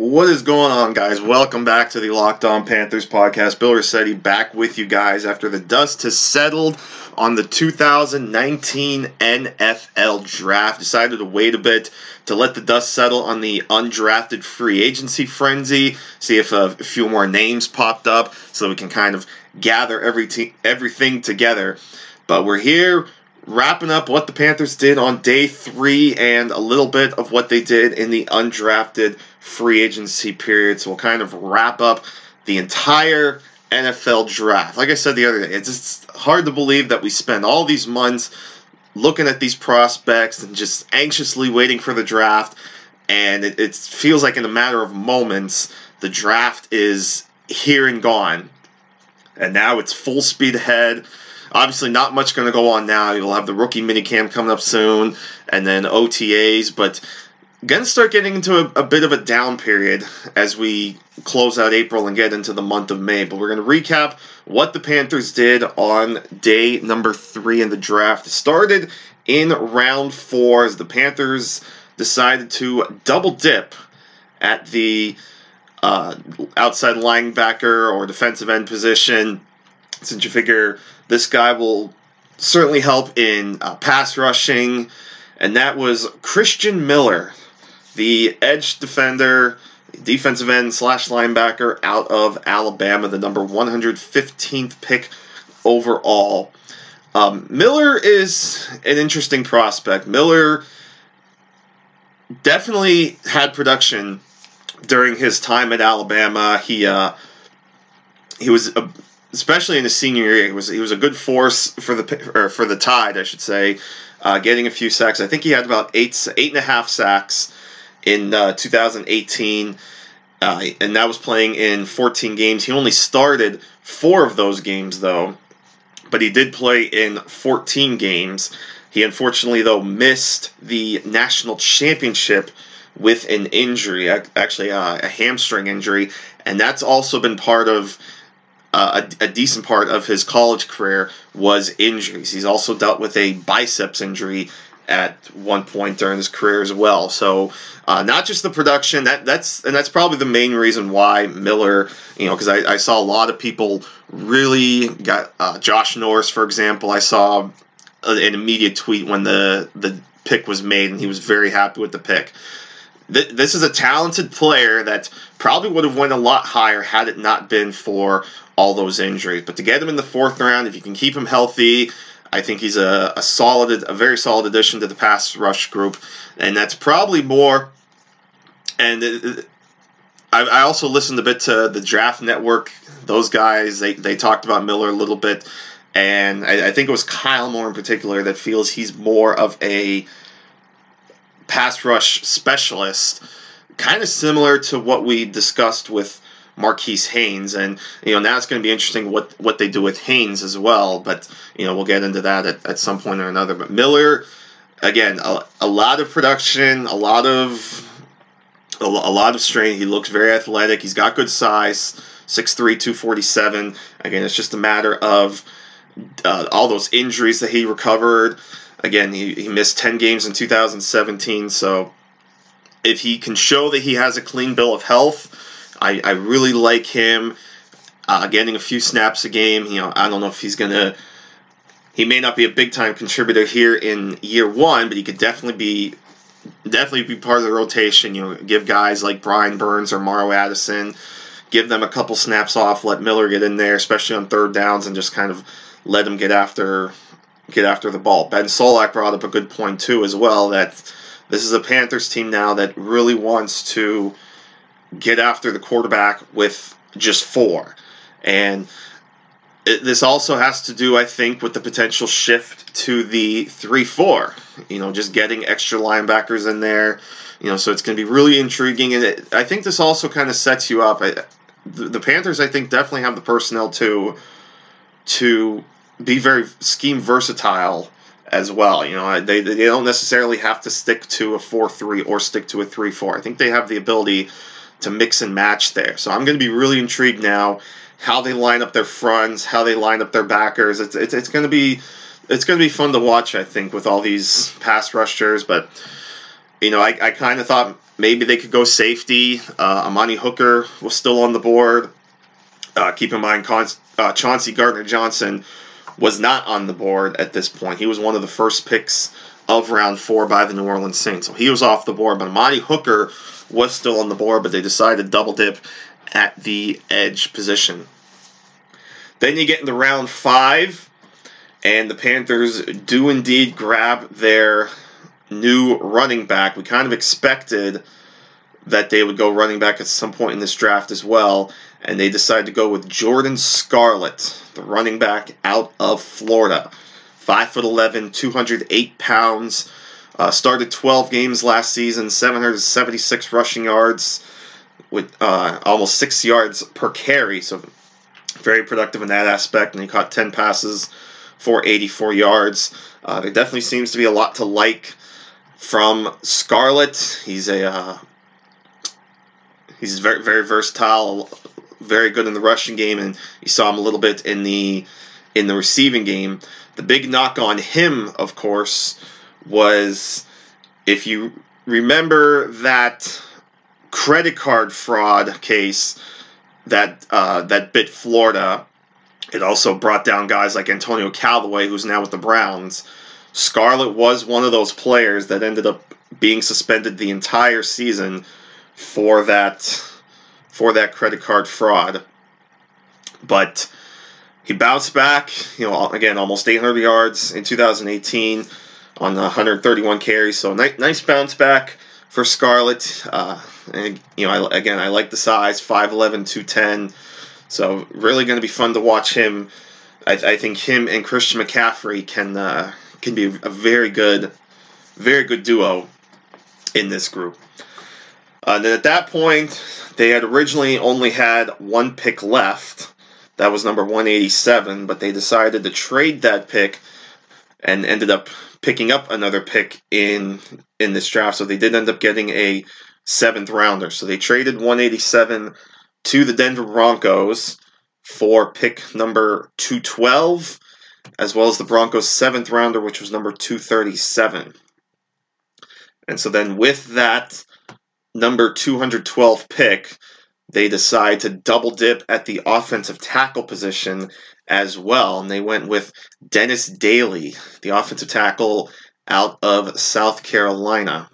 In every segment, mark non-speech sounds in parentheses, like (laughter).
What is going on, guys? Welcome back to the Locked On Panthers podcast. Bill Riccetti back with you guys after the dust has settled on the 2019 NFL draft. Decided to wait a bit to let the dust settle on the undrafted free agency frenzy, see if a, few more names popped up so we can kind of gather every te- everything together. But we're here wrapping up what the Panthers did on day three and a little bit of what they did in the undrafted free agency period. So we'll kind of wrap up the entire NFL draft. Like I said the other day, it's just hard to believe that we spent all these months looking at these prospects and just anxiously waiting for the draft. And it, it feels like in a matter of moments, the draft is here and gone. And now it's full speed ahead. Obviously, not much going to go on now. You'll have the rookie minicamp coming up soon, and then OTAs. But going to start getting into a, a, bit of a down period as we close out April and get into the month of May. But we're going to recap what the Panthers did on day number three in the draft. It started in round four as the Panthers decided to double dip at the uh, outside linebacker or defensive end position. Since you figure this guy will certainly help in uh, pass rushing, and that was Christian Miller the edge defender, defensive end slash linebacker out of Alabama, the number 115th pick overall. Um, Miller is an interesting prospect. Miller definitely had production during his time at Alabama. He uh, he was a, especially in his senior year. He was he was a good force for the or for the Tide, I should say, uh, getting a few sacks. I think he had about eight eight and a half sacks in uh, 2018, uh, and that was playing in 14 games. He only started four of those games, though, but he did play in 14 games. He unfortunately, though, missed the national championship with an injury, actually uh, a hamstring injury, and that's also been part of. Uh, a, a, decent part of his college career was injuries. He's also dealt with a biceps injury at one point during his career as well. So uh, not just the production that that's and that's probably the main reason why Miller, you know, because I, I, saw a lot of people really got uh, Josh Norris, for example. I saw an immediate tweet when the the pick was made, and he was very happy with the pick. This is a talented player that probably would have went a lot higher had it not been for all those injuries. But to get him in the fourth round, if you can keep him healthy, I think he's a, a solid, a very solid addition to the pass rush group, and that's probably more. And it, I, I also listened a bit to the Draft Network. Those guys, they, they talked about Miller a little bit, and I, I think it was Kyle Moore in particular that feels he's more of a pass rush specialist, kind of similar to what we discussed with Marquis Haynes, and you know now it's going to be interesting what what they do with Haynes as well. But you know we'll get into that at, at some point or another. But Miller, again, a, a lot of production, a lot of a, lot of strain. He looks very athletic. He's got good size, 6'3", 247. Again, it's just a matter of uh, all those injuries that he recovered. Again, he, he missed 10 games in 2017, so if he can show that he has a clean bill of health, I, I really like him uh, getting a few snaps a game. You know, I don't know if he's gonna. He may not be a big time contributor here in year one, but he could definitely be definitely be part of the rotation. You know, give guys like Brian Burns or Mario Addison give them a couple snaps off, let Miller get in there, especially on third downs, and just kind of let him get after get after the ball. Ben Solak brought up a good point too, as well, that this is a Panthers team now that really wants to get after the quarterback with just four, and it, this also has to do, I think, with the potential shift to the three-four. You know, just getting extra linebackers in there. You know, so it's going to be really intriguing, and it, I think this also kind of sets you up. I, the, the Panthers, I think, definitely have the personnel to to be very scheme versatile as well. You know, they, they don't necessarily have to stick to a 4 3 or stick to a 3 4. I think they have the ability to mix and match there. So I'm going to be really intrigued now how they line up their fronts, how they line up their backers. It's, it's, it's going to be. It's going to be fun to watch, I think, with all these pass rushers. But, you know, I, I kind of thought maybe they could go safety. Uh, Amani Hooker was still on the board. Uh, keep in mind, Con- uh, Chauncey Gardner Johnson was not on the board at this point. He was one of the first picks of round four by the New Orleans Saints. So he was off the board, but Amani Hooker was still on the board, but they decided to double dip at the edge position. Then you get into round five, and the Panthers do indeed grab their new running back. We kind of expected that they would go running back at some point in this draft as well and they decided to go with Jordan Scarlett, the running back out of Florida. 5'11, 208 pounds. Uh, started 12 games last season, 776 rushing yards, with uh, almost six yards per carry. So very productive in that aspect. And he caught 10 passes for 84 yards. Uh, there definitely seems to be a lot to like from Scarlett. He's a uh, he's very very versatile very good in the rushing game, and you saw him a little bit in the in the receiving game. The big knock on him, of course, was if you remember that credit card fraud case that uh, that bit Florida. It also brought down guys like Antonio Callaway, who's now with the Browns. Scarlett was one of those players that ended up being suspended the entire season for that for that credit card fraud. But he bounced back, you know, again, almost 800 yards in 2018 on 131 carries. So nice, bounce back for Scarlett. Uh, and, you know, I, again, I like the size 5'11, 210. So really going to be fun to watch him. I, I, think him and Christian McCaffrey can uh, can be a very good, very good duo in this group. Uh, and then at that point, they had originally only had one pick left. That was number 187, but they decided to trade that pick and ended up picking up another pick in in this draft. So they did end up getting a seventh rounder. So they traded 187 to the Denver Broncos for pick number 212, as well as the Broncos' seventh rounder, which was number 237. And so then with that number 212 pick, they decide to double dip at the offensive tackle position as well. And they went with Dennis Daly, the offensive tackle out of South Carolina.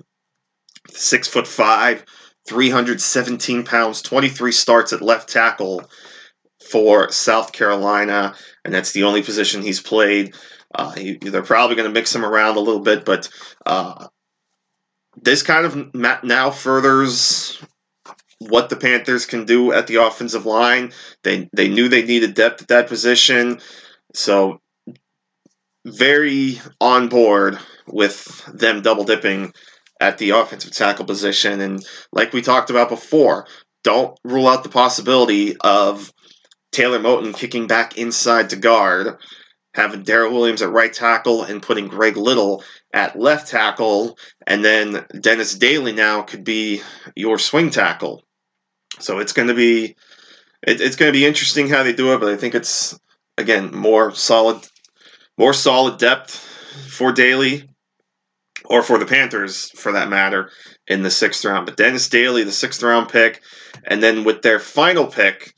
Six foot five, 317 pounds, 23 starts at left tackle for South Carolina, and that's the only position he's played. Uh, he, they're probably going to mix him around a little bit, but uh, this kind of now furthers what the Panthers can do at the offensive line. They they knew they needed depth at that position, so very on board with them double dipping at the offensive tackle position. And like we talked about before, don't rule out the possibility of Taylor Moton kicking back inside to guard, having Daryl Williams at right tackle, and putting Greg Little at left tackle, and then Dennis Daly now could be your swing tackle. So it's going to be it, it's going to be interesting how they do it, but I think it's again more solid, more solid depth for Daly or for the Panthers for that matter in the sixth round. But Dennis Daly, the sixth round pick, and then with their final pick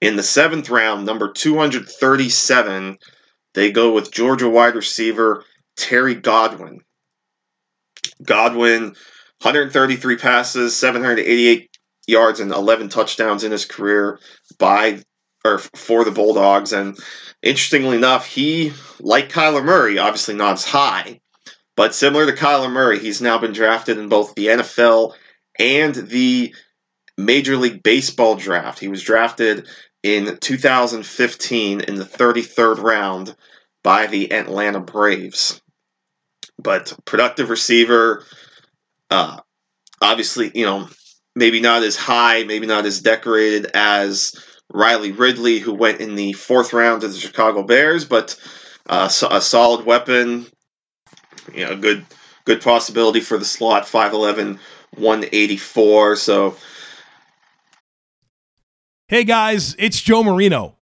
in the seventh round, number 237, they go with Georgia wide receiver Terry Godwin. Godwin, 133 passes, 788 yards and 11 touchdowns in his career by or for the Bulldogs. And interestingly enough, he, like Kyler Murray, obviously not as high, but similar to Kyler Murray, he's now been drafted in both the NFL and the Major League Baseball draft. He was drafted in 2015 in the 33rd round by the Atlanta Braves. But productive receiver, uh, obviously, you know, maybe not as high, maybe not as decorated as Riley Ridley, who went in the fourth round to the Chicago Bears, but uh, a solid weapon. You know, good good possibility for the slot, 5'11, 184. So. Hey guys, it's Joe Marino.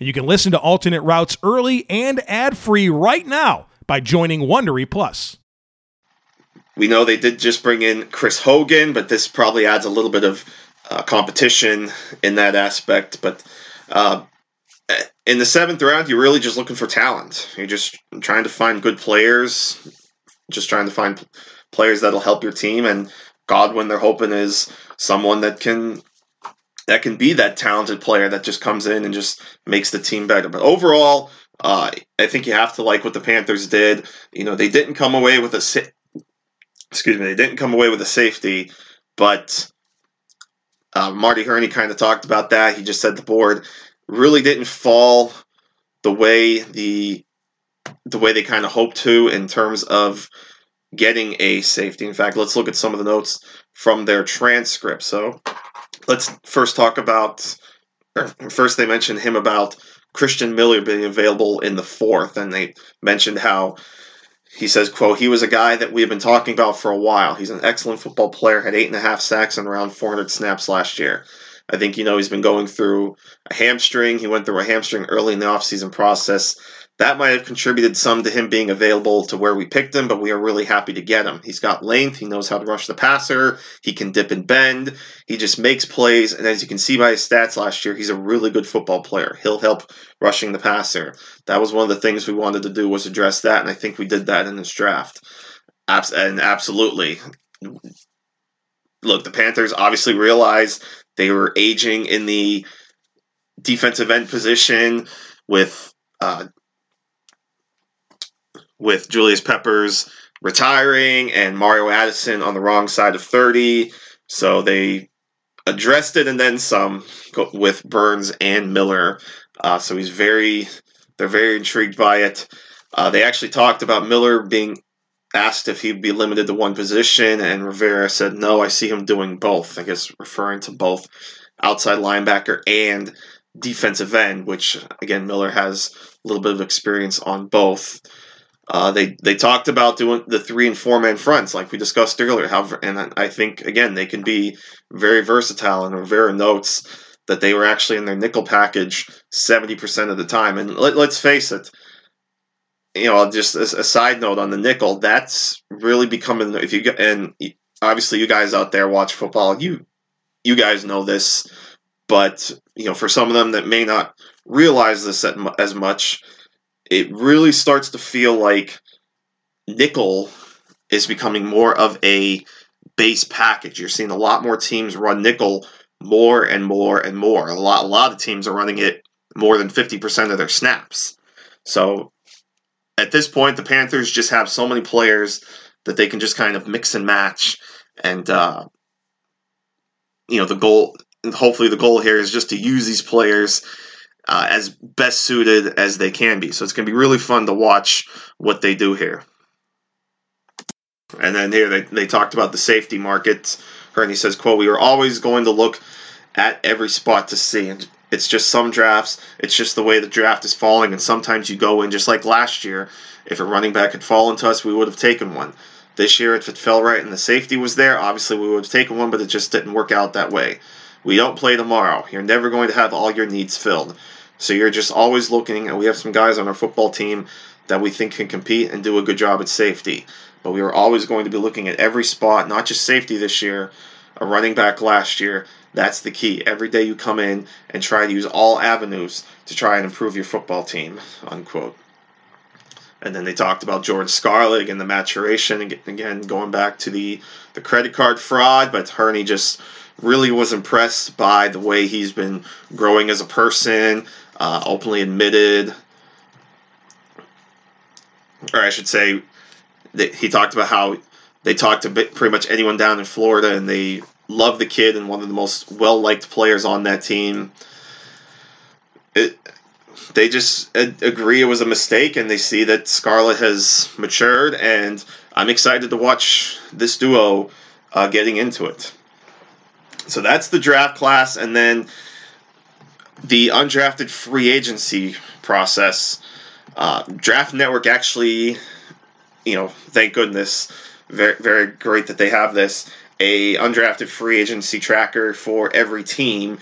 and you can listen to alternate routes early and ad-free right now by joining Wondery Plus. We know they did just bring in Chris Hogan, but this probably adds a little bit of uh, competition in that aspect. But uh, in the seventh round, you're really just looking for talent. You're just trying to find good players, just trying to find players that'll help your team. And Godwin, they're hoping is someone that can that can be that talented player that just comes in and just makes the team better. But overall, uh, I think you have to like what the Panthers did. You know, they didn't come away with a excuse me, they didn't come away with a safety, but uh, Marty Hurney kind of talked about that. He just said the board really didn't fall the way the the way they kind of hoped to in terms of getting a safety. In fact, let's look at some of the notes from their transcript. So let's first talk about. first, they mentioned him about Christian Miller being available in the fourth, and they mentioned how he says, quote, he was a guy that we have been talking about for a while. He's an excellent football player, had eight and a half sacks and around 400 snaps last year. I think, you know, he's been going through a hamstring. He went through a hamstring early in the offseason process. That might have contributed some to him being available to where we picked him, but we are really happy to get him. He's got length. He knows how to rush the passer. He can dip and bend. He just makes plays. And as you can see by his stats last year, he's a really good football player. He'll help rushing the passer. That was one of the things we wanted to do was address that, and I think we did that in this draft. And absolutely, look, the Panthers obviously realized they were aging in the defensive end position with uh, with Julius Peppers retiring and Mario Addison on the wrong side of 30. So they addressed it and then some with Burns and Miller. Uh, so he's very, they're very intrigued by it. Uh, they actually talked about Miller being asked if he'd be limited to one position, and Rivera said, no, I see him doing both. I guess referring to both outside linebacker and defensive end, which, again, Miller has a little bit of experience on both. Uh, they they talked about doing the three and four man fronts like we discussed earlier. How and I think again they can be very versatile. And Rivera notes that they were actually in their nickel package seventy percent of the time. And let, us face it, you know, just as a side note on the nickel, that's really becoming if you and obviously you guys out there watch football, you you guys know this, but you know for some of them that may not realize this as much it really starts to feel like nickel is becoming more of a base package. You're seeing a lot more teams run nickel more and more and more. A lot, a lot of teams are running it more than 50% of their snaps. So at this point, the Panthers just have so many players that they can just kind of mix and match. And, uh, you know, the goal, hopefully the goal here is just to use these players uh, as best suited as they can be. So it's going to be really fun to watch what they do here. And then here they, they talked about the safety market. Hurney says, quote, we are always going to look at every spot to see. And it's just some drafts, it's just the way the draft is falling. And sometimes you go in, just like last year, if a running back had fallen to us, we would have taken one. This year, if it fell right and the safety was there, obviously we would have taken one, but it just didn't work out that way. We don't play tomorrow. You're never going to have all your needs filled. So you're just always looking, and we have some guys on our football team that we think can compete and do a good job at safety. But we are always going to be looking at every spot, not just safety this year, a running back last year. That's the key. Every day you come in and try to use all avenues to try and improve your football team. Unquote. And then they talked about Jordan Scarlett and the maturation again, going back to the the credit card fraud. But Hurney just really was impressed by the way he's been growing as a person, uh, openly admitted, or I should say, that he talked about how they talked to pretty much anyone down in Florida, and they love the kid and one of the most well liked players on that team. It, they just agree it was a mistake, and they see that Scarlett has matured, and I'm excited to watch this duo uh, getting into it. So that's the draft class, and then the undrafted free agency process. Uh, draft Network actually, you know, thank goodness, very very great that they have this a undrafted free agency tracker for every team.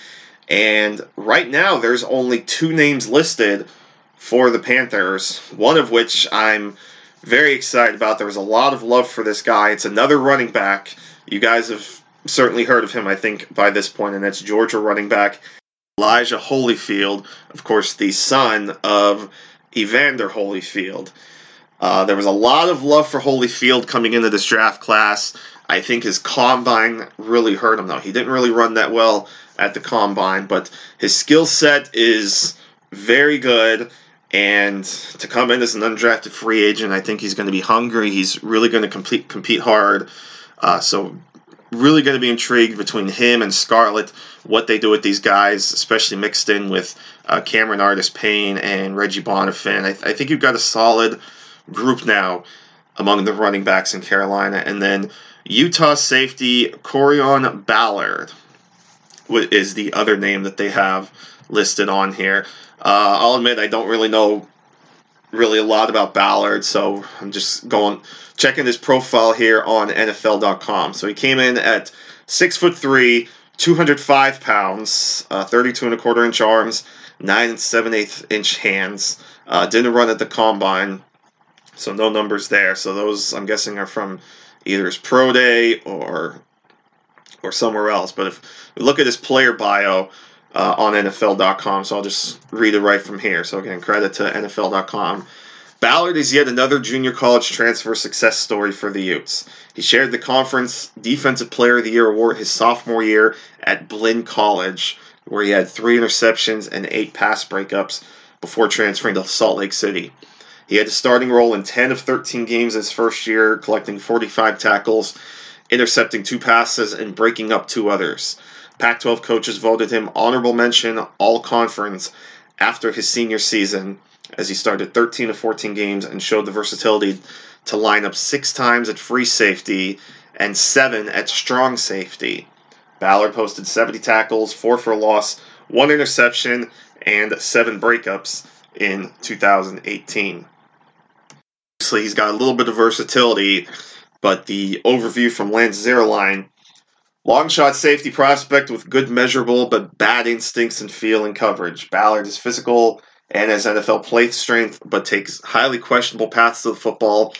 And right now, there's only two names listed for the Panthers, one of which I'm very excited about. There was a lot of love for this guy. It's another running back. You guys have certainly heard of him, I think, by this point, and that's Georgia running back Elijah Holyfield, of course, the son of Evander Holyfield. Uh, there was a lot of love for Holyfield coming into this draft class. I think his combine really hurt him, though. He didn't really run that well at the combine, but his skill set is very good. And to come in as an undrafted free agent, I think he's going to be hungry. He's really going to compete compete hard. Uh, so really going to be intrigued between him and Scarlett, what they do with these guys, especially mixed in with uh, Cameron Artis-Payne and Reggie Bonnafon. I, th- I, think you've got a solid group now among the running backs in Carolina. And then Utah safety Corrion Ballard is the other name that they have listed on here. Uh, I'll admit I don't really know really a lot about Ballard, so I'm just going checking his profile here on NFL.com. So he came in at six foot three, 205 pounds, uh, 32 and a quarter inch arms, nine and seven eighth inch hands. Uh, didn't run at the combine, so no numbers there. So those I'm guessing are from either his pro day or or somewhere else. But if we look at his player bio, uh, on NFL.com. So I'll just read it right from here. So again, credit to NFL.com. Ballard is yet another junior college transfer success story for the Utes. He shared the conference Defensive Player of the Year award his sophomore year at Blinn College, where he had three interceptions and eight pass breakups before transferring to Salt Lake City. He had a starting role in 10 of 13 games his first year, collecting 45 tackles, intercepting two passes, and breaking up two others. Pac 12 coaches voted him honorable mention all conference after his senior season as he started 13 of 14 games and showed the versatility to line up six times at free safety and seven at strong safety. Ballard posted 70 tackles, four for loss, one interception, and seven breakups in 2018. Obviously, he's got a little bit of versatility, but the overview from Lance Zierlein Long shot safety prospect with good measurable but bad instincts and feel and coverage. Ballard is physical and has NFL play strength, but takes highly questionable paths to the football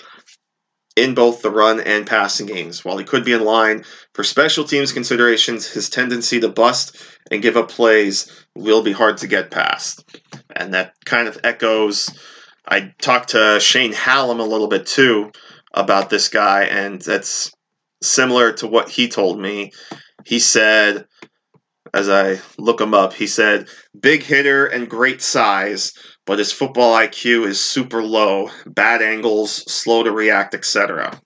in both the run and passing games. While he could be in line for special teams considerations, his tendency to bust and give up plays will be hard to get past. And that kind of echoes. I talked to Shane Hallam a little bit too about this guy, and that's similar to what he told me. He said, as I look him up, he said, big hitter and great size, but his football IQ is super low, bad angles, slow to react, etc.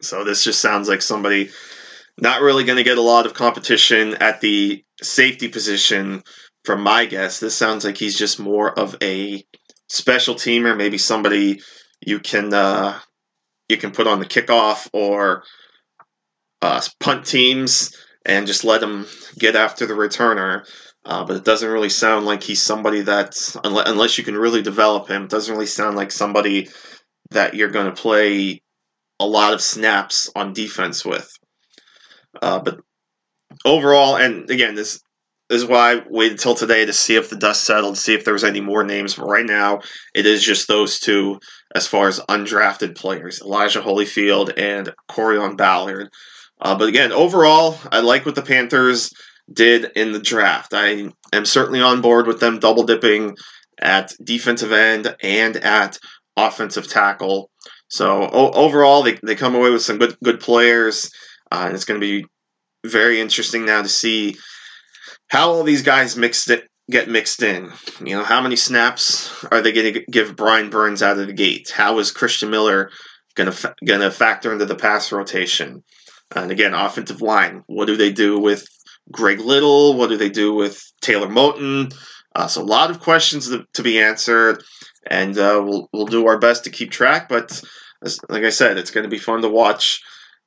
So this just sounds like somebody not really going to get a lot of competition at the safety position from my guess. This sounds like he's just more of a special teamer, maybe somebody you can uh, you can put on the kickoff or uh, punt teams and just let him get after the returner. Uh, but it doesn't really sound like he's somebody that, unless you can really develop him, doesn't really sound like somebody that you're going to play a lot of snaps on defense with. Uh, but overall, and again, this, this is why I waited until today to see if the dust settled, see if there was any more names. But right now, it is just those two as far as undrafted players Elijah Holyfield and Corrion Ballard. Uh, but again, overall, I like what the Panthers did in the draft. I am certainly on board with them double dipping at defensive end and at offensive tackle. So o- overall, they, they come away with some good good players, uh, and it's going to be very interesting now to see how all these guys mixed it get mixed in. You know, how many snaps are they going to give Brian Burns out of the gate? How is Christian Miller going to fa- going to factor into the pass rotation? And again, offensive line. What do they do with Greg Little? What do they do with Taylor Moton? Uh, so a lot of questions to, to be answered, and uh, we'll we'll do our best to keep track. But as, like I said, it's going to be fun to watch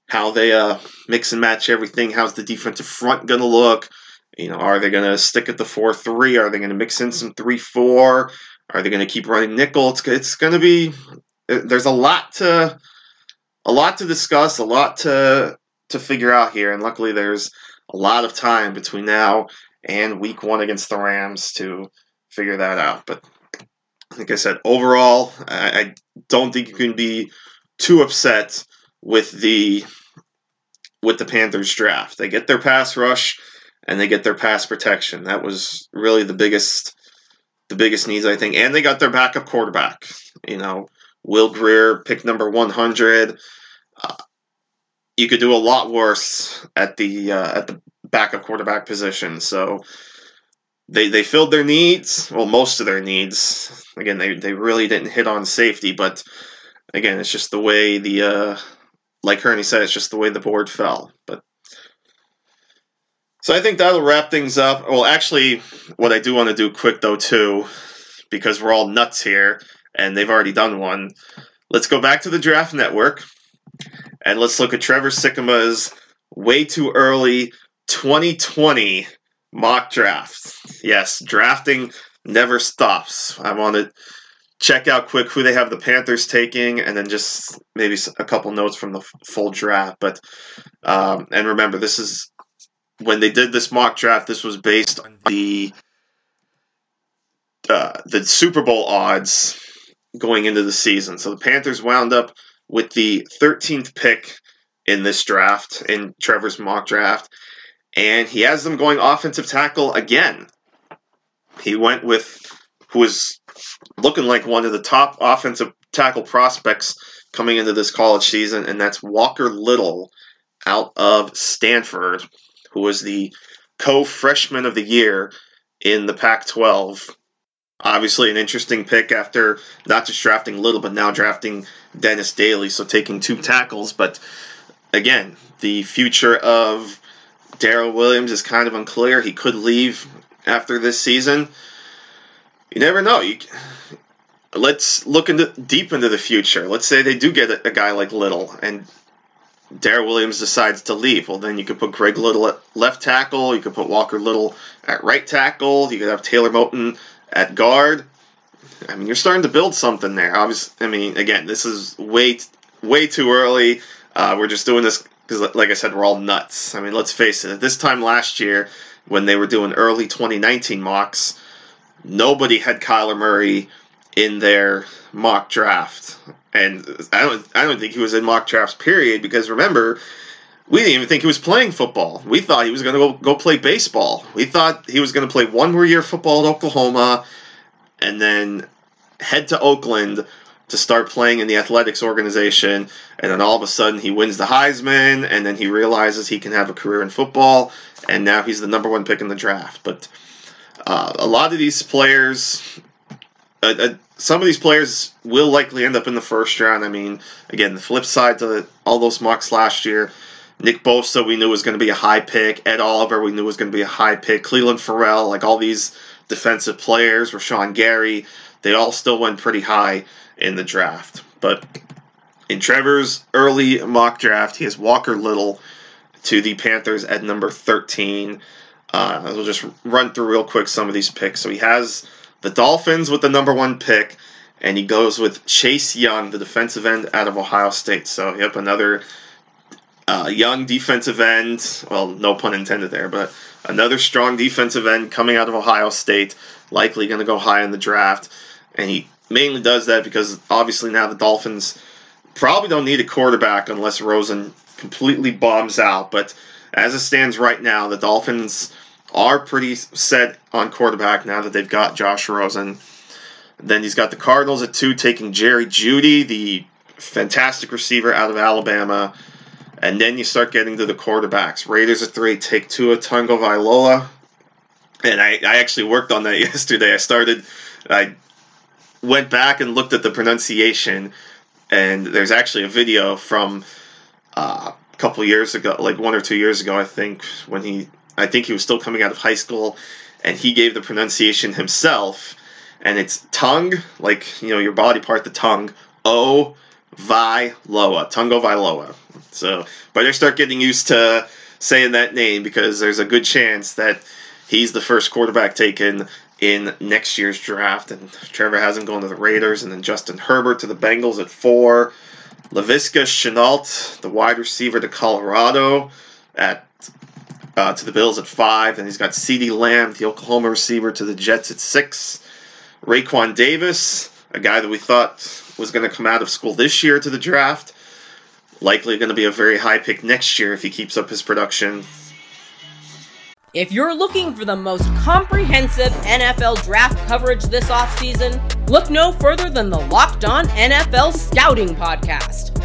how they uh, mix and match everything. How's the defensive front going to look? You know, are they going to stick at the four three? Are they going to mix in some three four? Are they going to keep running nickel? It's it's going to be uh, there's a lot to a lot to discuss, a lot to to figure out here, and luckily there's a lot of time between now and week one against the Rams to figure that out. But like I said, overall, I, I don't think you can be too upset with the with the Panthers draft. They get their pass rush and they get their pass protection. That was really the biggest the biggest needs I think. And they got their backup quarterback. You know, Will Grier, pick number 100. Uh, you could do a lot worse at the uh, at the backup quarterback position. So they they filled their needs, well, most of their needs. Again, they they really didn't hit on safety, but again, it's just the way the uh, like Hurney said, it's just the way the board fell. But so I think that'll wrap things up. Well, actually, what I do want to do quick though too, because we're all nuts here, and they've already done one. Let's go back to the Draft Network and let's look at Trevor Sikkema's way too early 2020 mock draft. Yes, drafting never stops. I want to check out quick who they have the Panthers taking, and then just maybe a couple notes from the full draft. But um, and remember, this is when they did this mock draft. This was based on the uh, the Super Bowl odds going into the season. So the Panthers wound up with the 13th pick in this draft, in Trevor's mock draft, and he has them going offensive tackle again. He went with who was looking like one of the top offensive tackle prospects coming into this college season, and that's Walker Little out of Stanford, who was the co freshman of the year in the Pac 12 obviously an interesting pick after not just drafting Little, but now drafting Dennis Daly. So taking two tackles, but again, the future of Daryl Williams is kind of unclear. He could leave after this season. You never know. You, let's look into deep into the future. Let's say they do get a, a guy like Little, and Daryl Williams decides to leave. Well, then you could put Greg Little at left tackle. You could put Walker Little at right tackle. You could have Taylor Moton at guard. I mean, you're starting to build something there. Obviously, I mean, again, this is way way too early. Uh, we're just doing this because, like I said, we're all nuts. I mean, let's face it. At this time last year, when they were doing early 2019 mocks, nobody had Kyler Murray in their mock draft, and I don't I don't think he was in mock drafts. Period. Because remember, we didn't even think he was playing football. We thought he was going to go, play baseball. We thought he was going to play one more year football at Oklahoma and then head to Oakland to start playing in the athletics organization. And then all of a sudden he wins the Heisman and then he realizes he can have a career in football. And now he's the number one pick in the draft. But uh, a lot of these players, uh, some of these players will likely end up in the first round. I mean, again, the flip side to all those mocks last year Nick Bosa, we knew was going to be a high pick. Ed Oliver, we knew was going to be a high pick. Clelin Ferrell, like all these defensive players, Rashan Gary, they all still went pretty high in the draft. But in Trevor's early mock draft, he has Walker Little to the Panthers at number 13. Uh, we'll just run through real quick some of these picks. So he has the Dolphins with the number one pick, and he goes with Chase Young, the defensive end out of Ohio State. So, yep, another uh, young defensive end. Well, no pun intended there, but another strong defensive end coming out of Ohio State, likely going to go high in the draft. And he mainly does that because obviously now the Dolphins probably don't need a quarterback unless Rosen completely bombs out. But as it stands right now, the Dolphins are pretty set on quarterback now that they've got Josh Rosen. Then he's got the Cardinals at two, taking Jerry Jeudy, the fantastic receiver out of Alabama. And then you start getting to the quarterbacks. Raiders at three take Tua Tagovailoa. And I, I actually worked on that (laughs) yesterday. I started, I went back and looked at the pronunciation, and there's actually a video from uh, a couple years ago, like one or two years ago, I think, when he, I think he was still coming out of high school, and he gave the pronunciation himself, and it's tongue, like you know your body part, the tongue, O Vi Loa, Tungo Vailoa. So, I start getting used to saying that name because there's a good chance that he's the first quarterback taken in next year's draft. And Trevor has him going to the Raiders, and then Justin Herbert to the Bengals at four. Laviska Shenault, the wide receiver to Colorado, at uh, to the Bills at five. And he's got CeeDee Lamb, the Oklahoma receiver, to the Jets at six. Raekwon Davis, a guy that we thought was going to come out of school this year to the draft. Likely going to be a very high pick next year if he keeps up his production. If you're looking for the most comprehensive NFL draft coverage this offseason, look no further than the Locked On NFL Scouting Podcast.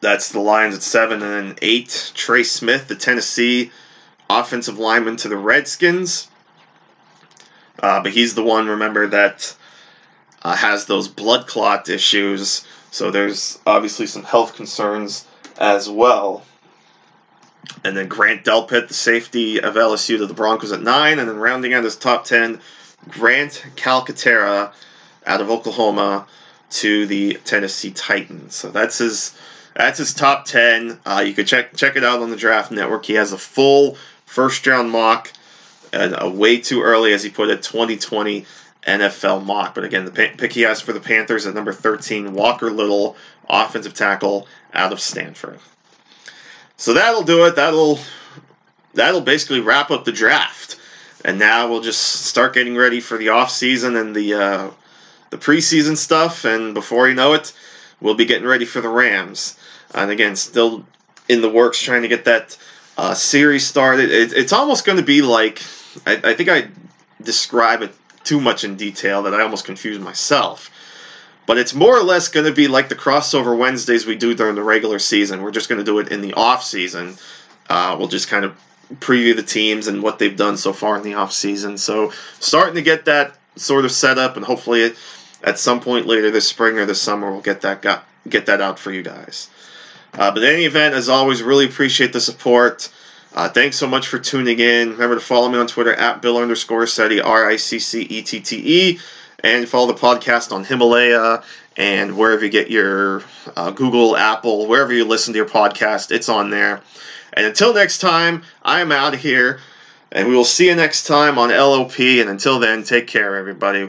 That's the Lions at seven and then eight. Trey Smith, the Tennessee offensive lineman to the Redskins. Uh, but he's the one, remember, that uh, has those blood clot issues so there's obviously some health concerns as well. And then Grant Delpit, the safety of LSU to the Broncos at nine, and then rounding out his top ten, Grant Calcaterra out of Oklahoma to the Tennessee Titans. So that's his that's his top ten. Uh, you can check check it out on the Draft Network. He has a full first round mock, and uh, way too early as he put it, 2020 NFL mock. But again, the pick he has for the Panthers at number 13, Walker Little, offensive tackle out of Stanford. So that'll do it. That'll that'll basically wrap up the draft. And now we'll just start getting ready for the off season and the uh, the preseason stuff. And before you know it, we'll be getting ready for the Rams. And again, still in the works trying to get that uh, series started. It, it's almost going to be like I, I think I describe it too much in detail that I almost confuse myself. But it's more or less going to be like the crossover Wednesdays we do during the regular season. We're just going to do it in the off season. Uh, we'll just kind of preview the teams and what they've done so far in the off season. So starting to get that sort of set up, and hopefully at some point later this spring or this summer we'll get that got, get that out for you guys. Uh, but in any event, as always, really appreciate the support. Uh, thanks so much for tuning in. Remember to follow me on Twitter at Bill underscore Riccetti, R I C C E T T E, and follow the podcast on Himalaya and wherever you get your uh, Google, Apple, wherever you listen to your podcast, it's on there. And until next time, I am out of here, and we will see you next time on LOP. And until then, take care, everybody.